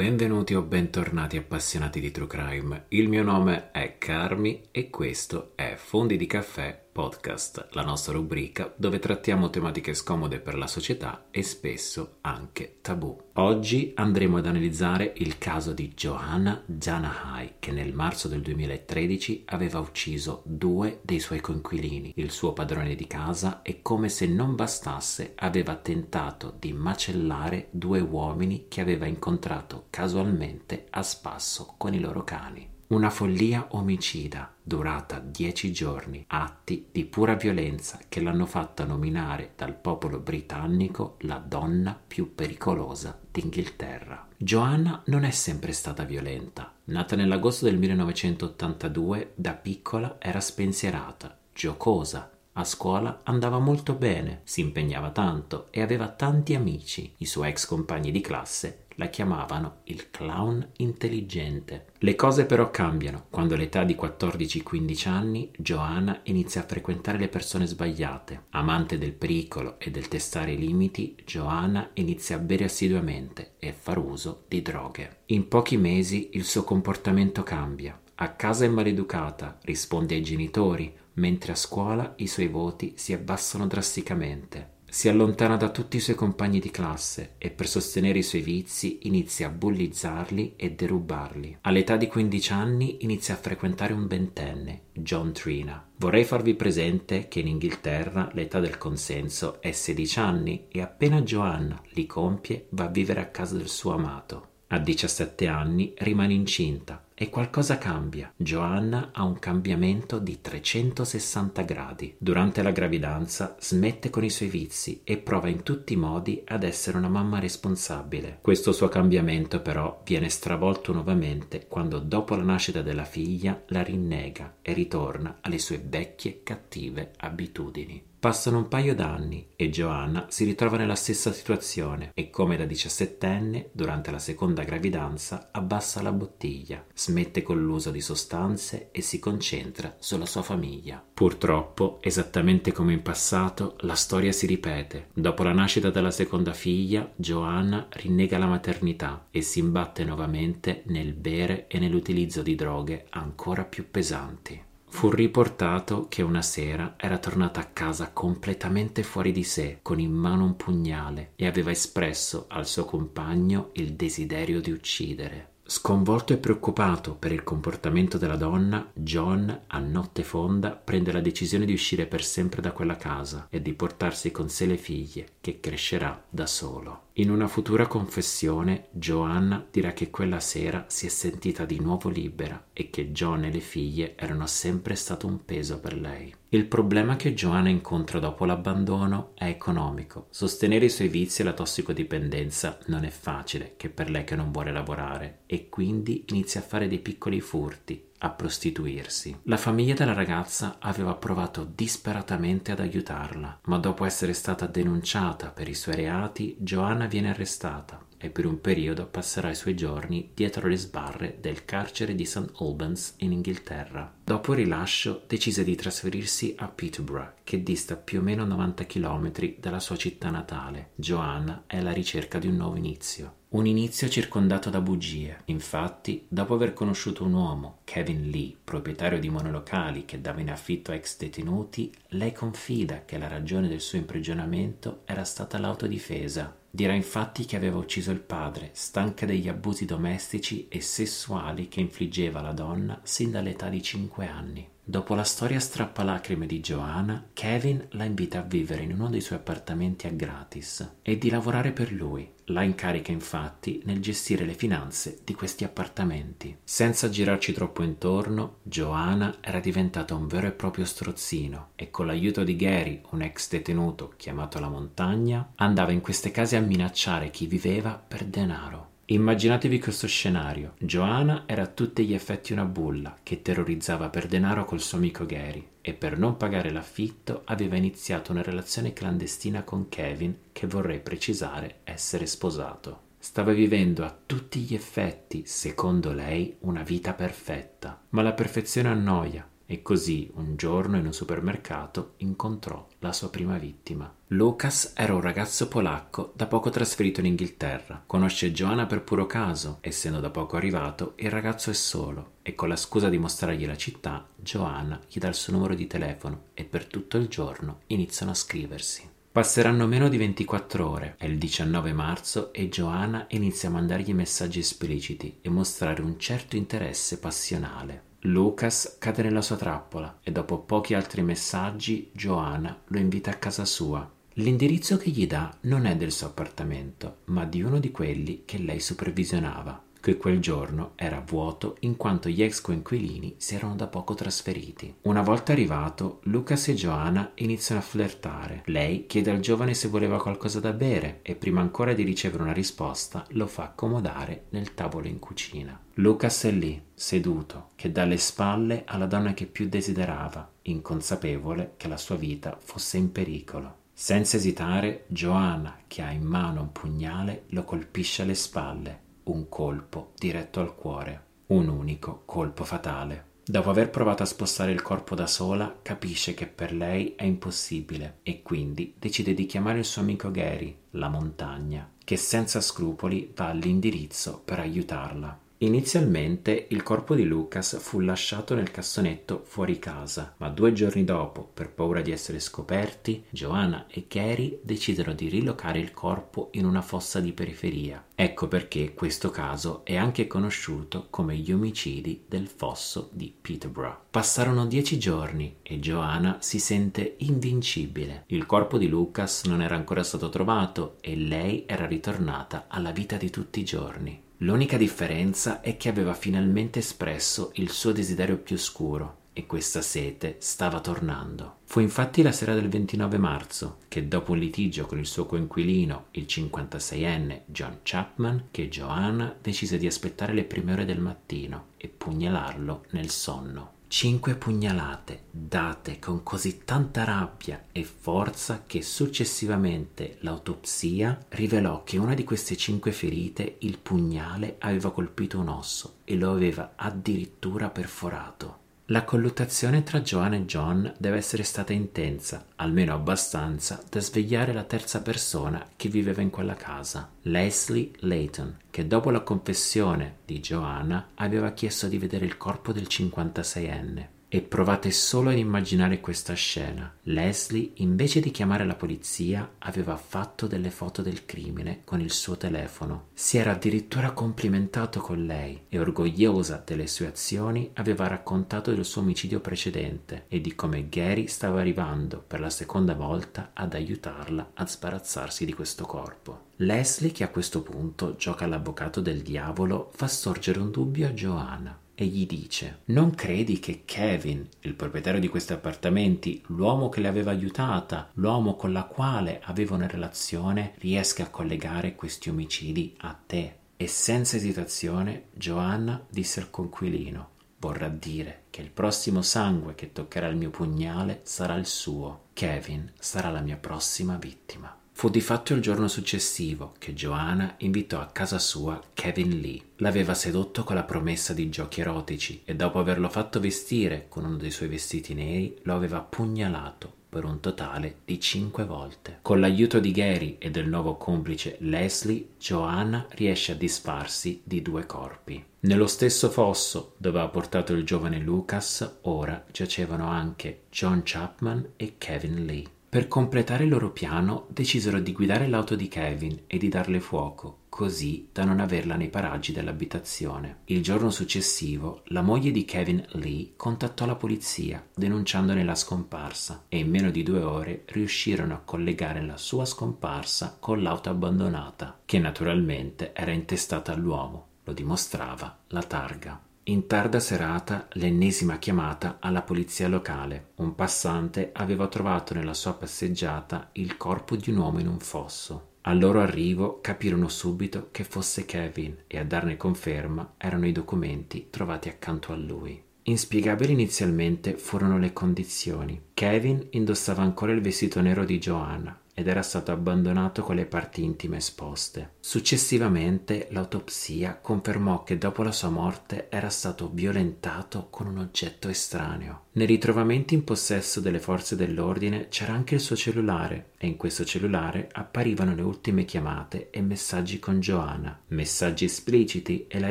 benvenuti o bentornati appassionati di True Crime. Il mio nome è Carmi e questo è Fondi di Caffè Podcast, la nostra rubrica dove trattiamo tematiche scomode per la società e spesso anche tabù. Oggi andremo ad analizzare il caso di Johanna Janahai che nel marzo del 2013 aveva ucciso due dei suoi coinquilini, il suo padrone di casa e come se non bastasse aveva tentato di macellare due uomini che aveva incontrato casualmente a spasso con i loro cani. Una follia omicida durata dieci giorni, atti di pura violenza che l'hanno fatta nominare dal popolo britannico la donna più pericolosa d'Inghilterra. Joanna non è sempre stata violenta. Nata nell'agosto del 1982, da piccola era spensierata, giocosa, a scuola andava molto bene, si impegnava tanto e aveva tanti amici. I suoi ex compagni di classe la chiamavano il clown intelligente. Le cose però cambiano. Quando all'età di 14-15 anni Joanna inizia a frequentare le persone sbagliate. Amante del pericolo e del testare i limiti, Joanna inizia a bere assiduamente e far uso di droghe. In pochi mesi il suo comportamento cambia. A casa è maleducata, risponde ai genitori, mentre a scuola i suoi voti si abbassano drasticamente. Si allontana da tutti i suoi compagni di classe e per sostenere i suoi vizi inizia a bullizzarli e derubarli. All'età di 15 anni inizia a frequentare un ventenne, John Trina. Vorrei farvi presente che in Inghilterra l'età del consenso è 16 anni e appena Joanna li compie va a vivere a casa del suo amato. A 17 anni rimane incinta e qualcosa cambia. Joanna ha un cambiamento di 360 gradi. Durante la gravidanza smette con i suoi vizi e prova in tutti i modi ad essere una mamma responsabile. Questo suo cambiamento però viene stravolto nuovamente quando dopo la nascita della figlia la rinnega e ritorna alle sue vecchie cattive abitudini. Passano un paio d'anni e Joanna si ritrova nella stessa situazione e come da diciassettenne, durante la seconda gravidanza, abbassa la bottiglia, smette con l'uso di sostanze e si concentra sulla sua famiglia. Purtroppo, esattamente come in passato, la storia si ripete. Dopo la nascita della seconda figlia, Joanna rinnega la maternità e si imbatte nuovamente nel bere e nell'utilizzo di droghe ancora più pesanti. Fu riportato che una sera era tornata a casa completamente fuori di sé, con in mano un pugnale, e aveva espresso al suo compagno il desiderio di uccidere. Sconvolto e preoccupato per il comportamento della donna, John, a notte fonda, prende la decisione di uscire per sempre da quella casa e di portarsi con sé le figlie, che crescerà da solo. In una futura confessione, Joanna dirà che quella sera si è sentita di nuovo libera e che John e le figlie erano sempre stato un peso per lei. Il problema che Joanna incontra dopo l'abbandono è economico. Sostenere i suoi vizi e la tossicodipendenza non è facile, che per lei che non vuole lavorare, e quindi inizia a fare dei piccoli furti, a prostituirsi. La famiglia della ragazza aveva provato disperatamente ad aiutarla, ma dopo essere stata denunciata per i suoi reati, Joanna viene arrestata e per un periodo passerà i suoi giorni dietro le sbarre del carcere di St. Albans in Inghilterra. Dopo il rilascio decise di trasferirsi a Peterborough, che dista più o meno 90 km dalla sua città natale. Joanna è alla ricerca di un nuovo inizio. Un inizio circondato da bugie. Infatti, dopo aver conosciuto un uomo, Kevin Lee, proprietario di monolocali che dava in affitto a ex detenuti, lei confida che la ragione del suo imprigionamento era stata l'autodifesa. Dirà infatti che aveva ucciso il padre, stanca degli abusi domestici e sessuali che infliggeva alla donna sin dall'età di 5 anni. Dopo la storia strappalacrime di Joanna, Kevin la invita a vivere in uno dei suoi appartamenti a gratis e di lavorare per lui. La incarica infatti nel gestire le finanze di questi appartamenti. Senza girarci troppo intorno, Joanna era diventata un vero e proprio strozzino e con l'aiuto di Gary, un ex detenuto chiamato la montagna, andava in queste case a minacciare chi viveva per denaro. Immaginatevi questo scenario. Joanna era a tutti gli effetti una bulla che terrorizzava per denaro col suo amico Gary e per non pagare l'affitto aveva iniziato una relazione clandestina con Kevin che vorrei precisare essere sposato. Stava vivendo a tutti gli effetti, secondo lei, una vita perfetta, ma la perfezione annoia e così un giorno in un supermercato incontrò la sua prima vittima. Lucas era un ragazzo polacco da poco trasferito in Inghilterra. Conosce Joanna per puro caso, essendo da poco arrivato, il ragazzo è solo e con la scusa di mostrargli la città, Joanna gli dà il suo numero di telefono e per tutto il giorno iniziano a scriversi. Passeranno meno di 24 ore, è il 19 marzo e Joanna inizia a mandargli messaggi espliciti e mostrare un certo interesse passionale. Lucas cade nella sua trappola e dopo pochi altri messaggi Joanna lo invita a casa sua. L'indirizzo che gli dà non è del suo appartamento, ma di uno di quelli che lei supervisionava che quel giorno era vuoto in quanto gli ex coinquilini si erano da poco trasferiti. Una volta arrivato, Lucas e Joanna iniziano a flirtare. Lei chiede al giovane se voleva qualcosa da bere e prima ancora di ricevere una risposta lo fa accomodare nel tavolo in cucina. Lucas è lì, seduto, che dà le spalle alla donna che più desiderava, inconsapevole che la sua vita fosse in pericolo. Senza esitare, Joanna, che ha in mano un pugnale, lo colpisce alle spalle un colpo diretto al cuore, un unico colpo fatale. Dopo aver provato a spostare il corpo da sola, capisce che per lei è impossibile e quindi decide di chiamare il suo amico Gary, la montagna, che senza scrupoli va all'indirizzo per aiutarla. Inizialmente il corpo di Lucas fu lasciato nel cassonetto fuori casa, ma due giorni dopo, per paura di essere scoperti, Joanna e Gary decisero di rilocare il corpo in una fossa di periferia. Ecco perché questo caso è anche conosciuto come gli omicidi del fosso di Peterborough. Passarono dieci giorni e Joanna si sente invincibile. Il corpo di Lucas non era ancora stato trovato e lei era ritornata alla vita di tutti i giorni. L'unica differenza è che aveva finalmente espresso il suo desiderio più scuro e questa sete stava tornando. Fu infatti la sera del 29 marzo che dopo un litigio con il suo coinquilino, il 56enne John Chapman, che Joanna decise di aspettare le prime ore del mattino e pugnalarlo nel sonno. Cinque pugnalate date con così tanta rabbia e forza che successivamente l'autopsia rivelò che una di queste cinque ferite il pugnale aveva colpito un osso e lo aveva addirittura perforato. La colluttazione tra Joanna e John deve essere stata intensa, almeno abbastanza da svegliare la terza persona che viveva in quella casa, Leslie Layton, che dopo la confessione di Joanna aveva chiesto di vedere il corpo del 56enne. E provate solo ad immaginare questa scena. Leslie, invece di chiamare la polizia, aveva fatto delle foto del crimine con il suo telefono. Si era addirittura complimentato con lei e, orgogliosa delle sue azioni, aveva raccontato del suo omicidio precedente e di come Gary stava arrivando per la seconda volta ad aiutarla a sbarazzarsi di questo corpo. Leslie, che a questo punto gioca l'avvocato del diavolo, fa sorgere un dubbio a Joanna e gli dice Non credi che Kevin, il proprietario di questi appartamenti, l'uomo che le aveva aiutata, l'uomo con la quale aveva una relazione, riesca a collegare questi omicidi a te? E senza esitazione Joanna disse al conquilino Vorrà dire che il prossimo sangue che toccherà il mio pugnale sarà il suo. Kevin sarà la mia prossima vittima. Fu di fatto il giorno successivo che Joanna invitò a casa sua Kevin Lee. L'aveva sedotto con la promessa di giochi erotici e dopo averlo fatto vestire con uno dei suoi vestiti neri lo aveva pugnalato per un totale di cinque volte. Con l'aiuto di Gary e del nuovo complice Leslie, Joanna riesce a disfarsi di due corpi. Nello stesso fosso dove ha portato il giovane Lucas, ora giacevano anche John Chapman e Kevin Lee. Per completare il loro piano decisero di guidare l'auto di Kevin e di darle fuoco, così da non averla nei paraggi dell'abitazione. Il giorno successivo la moglie di Kevin Lee contattò la polizia denunciandone la scomparsa e in meno di due ore riuscirono a collegare la sua scomparsa con l'auto abbandonata, che naturalmente era intestata all'uomo, lo dimostrava la targa. In tarda serata l'ennesima chiamata alla polizia locale. Un passante aveva trovato nella sua passeggiata il corpo di un uomo in un fosso. Al loro arrivo capirono subito che fosse Kevin e a darne conferma erano i documenti trovati accanto a lui. Inspiegabili inizialmente furono le condizioni. Kevin indossava ancora il vestito nero di Joanna ed era stato abbandonato con le parti intime esposte. Successivamente l'autopsia confermò che dopo la sua morte era stato violentato con un oggetto estraneo. Nei ritrovamenti in possesso delle forze dell'ordine c'era anche il suo cellulare e in questo cellulare apparivano le ultime chiamate e messaggi con Joanna, messaggi espliciti e la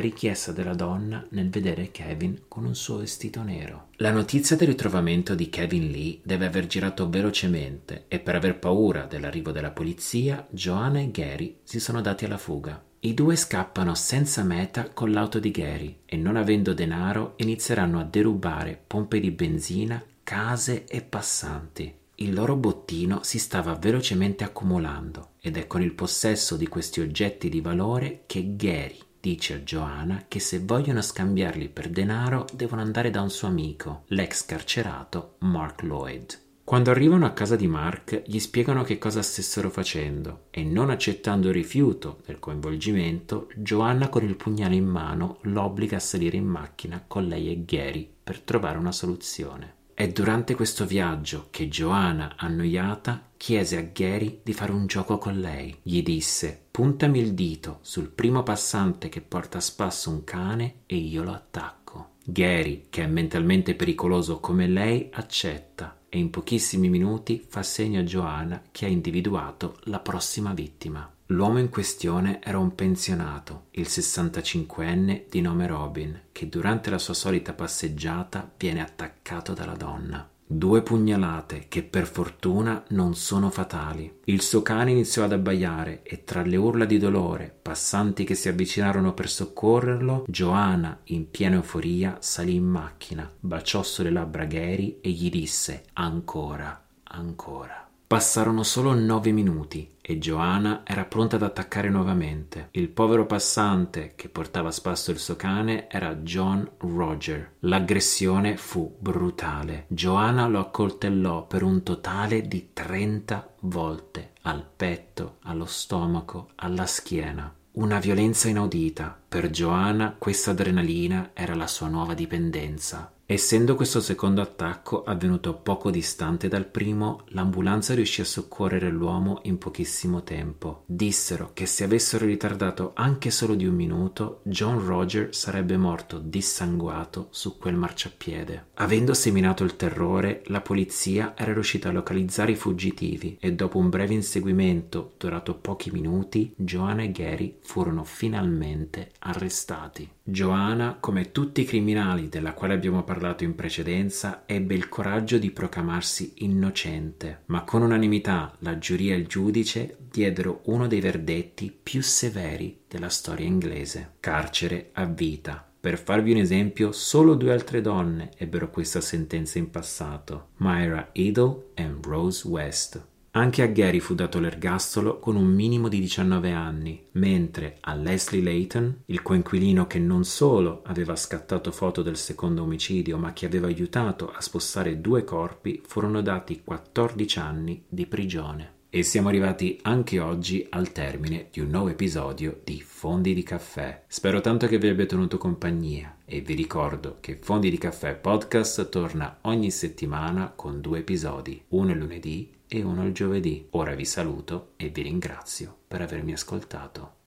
richiesta della donna nel vedere Kevin con un suo vestito nero. La notizia del ritrovamento di Kevin Lee deve aver girato velocemente e per aver paura dell'arrivo della polizia, Joanna e Gary si sono dati alla fuga. I due scappano senza meta con l'auto di Gary e non avendo denaro inizieranno a derubare pompe di benzina, case e passanti. Il loro bottino si stava velocemente accumulando ed è con il possesso di questi oggetti di valore che Gary dice a Joanna che se vogliono scambiarli per denaro devono andare da un suo amico, l'ex carcerato Mark Lloyd. Quando arrivano a casa di Mark gli spiegano che cosa stessero facendo e non accettando il rifiuto del coinvolgimento, Joanna con il pugnale in mano lo obbliga a salire in macchina con lei e Gary per trovare una soluzione. È durante questo viaggio che Joanna, annoiata, chiese a Gary di fare un gioco con lei. Gli disse: Puntami il dito sul primo passante che porta a spasso un cane e io lo attacco. Gary, che è mentalmente pericoloso come lei, accetta e in pochissimi minuti fa segno a Joanna che ha individuato la prossima vittima. L'uomo in questione era un pensionato, il 65enne di nome Robin, che durante la sua solita passeggiata viene attaccato dalla donna. Due pugnalate che per fortuna non sono fatali. Il suo cane iniziò ad abbaiare e tra le urla di dolore, passanti che si avvicinarono per soccorrerlo, Joanna, in piena euforia, salì in macchina, baciò sulle labbra Gary e gli disse ancora, ancora. Passarono solo nove minuti e Joanna era pronta ad attaccare nuovamente. Il povero passante che portava a spasso il suo cane era John Roger. L'aggressione fu brutale. Joanna lo accoltellò per un totale di 30 volte al petto, allo stomaco, alla schiena. Una violenza inaudita. Per Joanna questa adrenalina era la sua nuova dipendenza. Essendo questo secondo attacco avvenuto poco distante dal primo, l'ambulanza riuscì a soccorrere l'uomo in pochissimo tempo. Dissero che se avessero ritardato anche solo di un minuto, John Roger sarebbe morto dissanguato su quel marciapiede. Avendo seminato il terrore, la polizia era riuscita a localizzare i fuggitivi e dopo un breve inseguimento durato pochi minuti, Joanna e Gary furono finalmente arrestati. Joanna, come tutti i criminali della quale abbiamo parlato in precedenza, ebbe il coraggio di proclamarsi innocente, ma con unanimità la giuria e il giudice diedero uno dei verdetti più severi della storia inglese, carcere a vita. Per farvi un esempio, solo due altre donne ebbero questa sentenza in passato, Myra Edel e Rose West. Anche a Gary fu dato l'ergastolo con un minimo di 19 anni, mentre a Leslie Layton, il coinquilino che non solo aveva scattato foto del secondo omicidio, ma che aveva aiutato a spostare due corpi, furono dati 14 anni di prigione. E siamo arrivati anche oggi al termine di un nuovo episodio di Fondi di Caffè. Spero tanto che vi abbia tenuto compagnia e vi ricordo che Fondi di Caffè podcast torna ogni settimana con due episodi, uno il lunedì e uno il giovedì. Ora vi saluto e vi ringrazio per avermi ascoltato.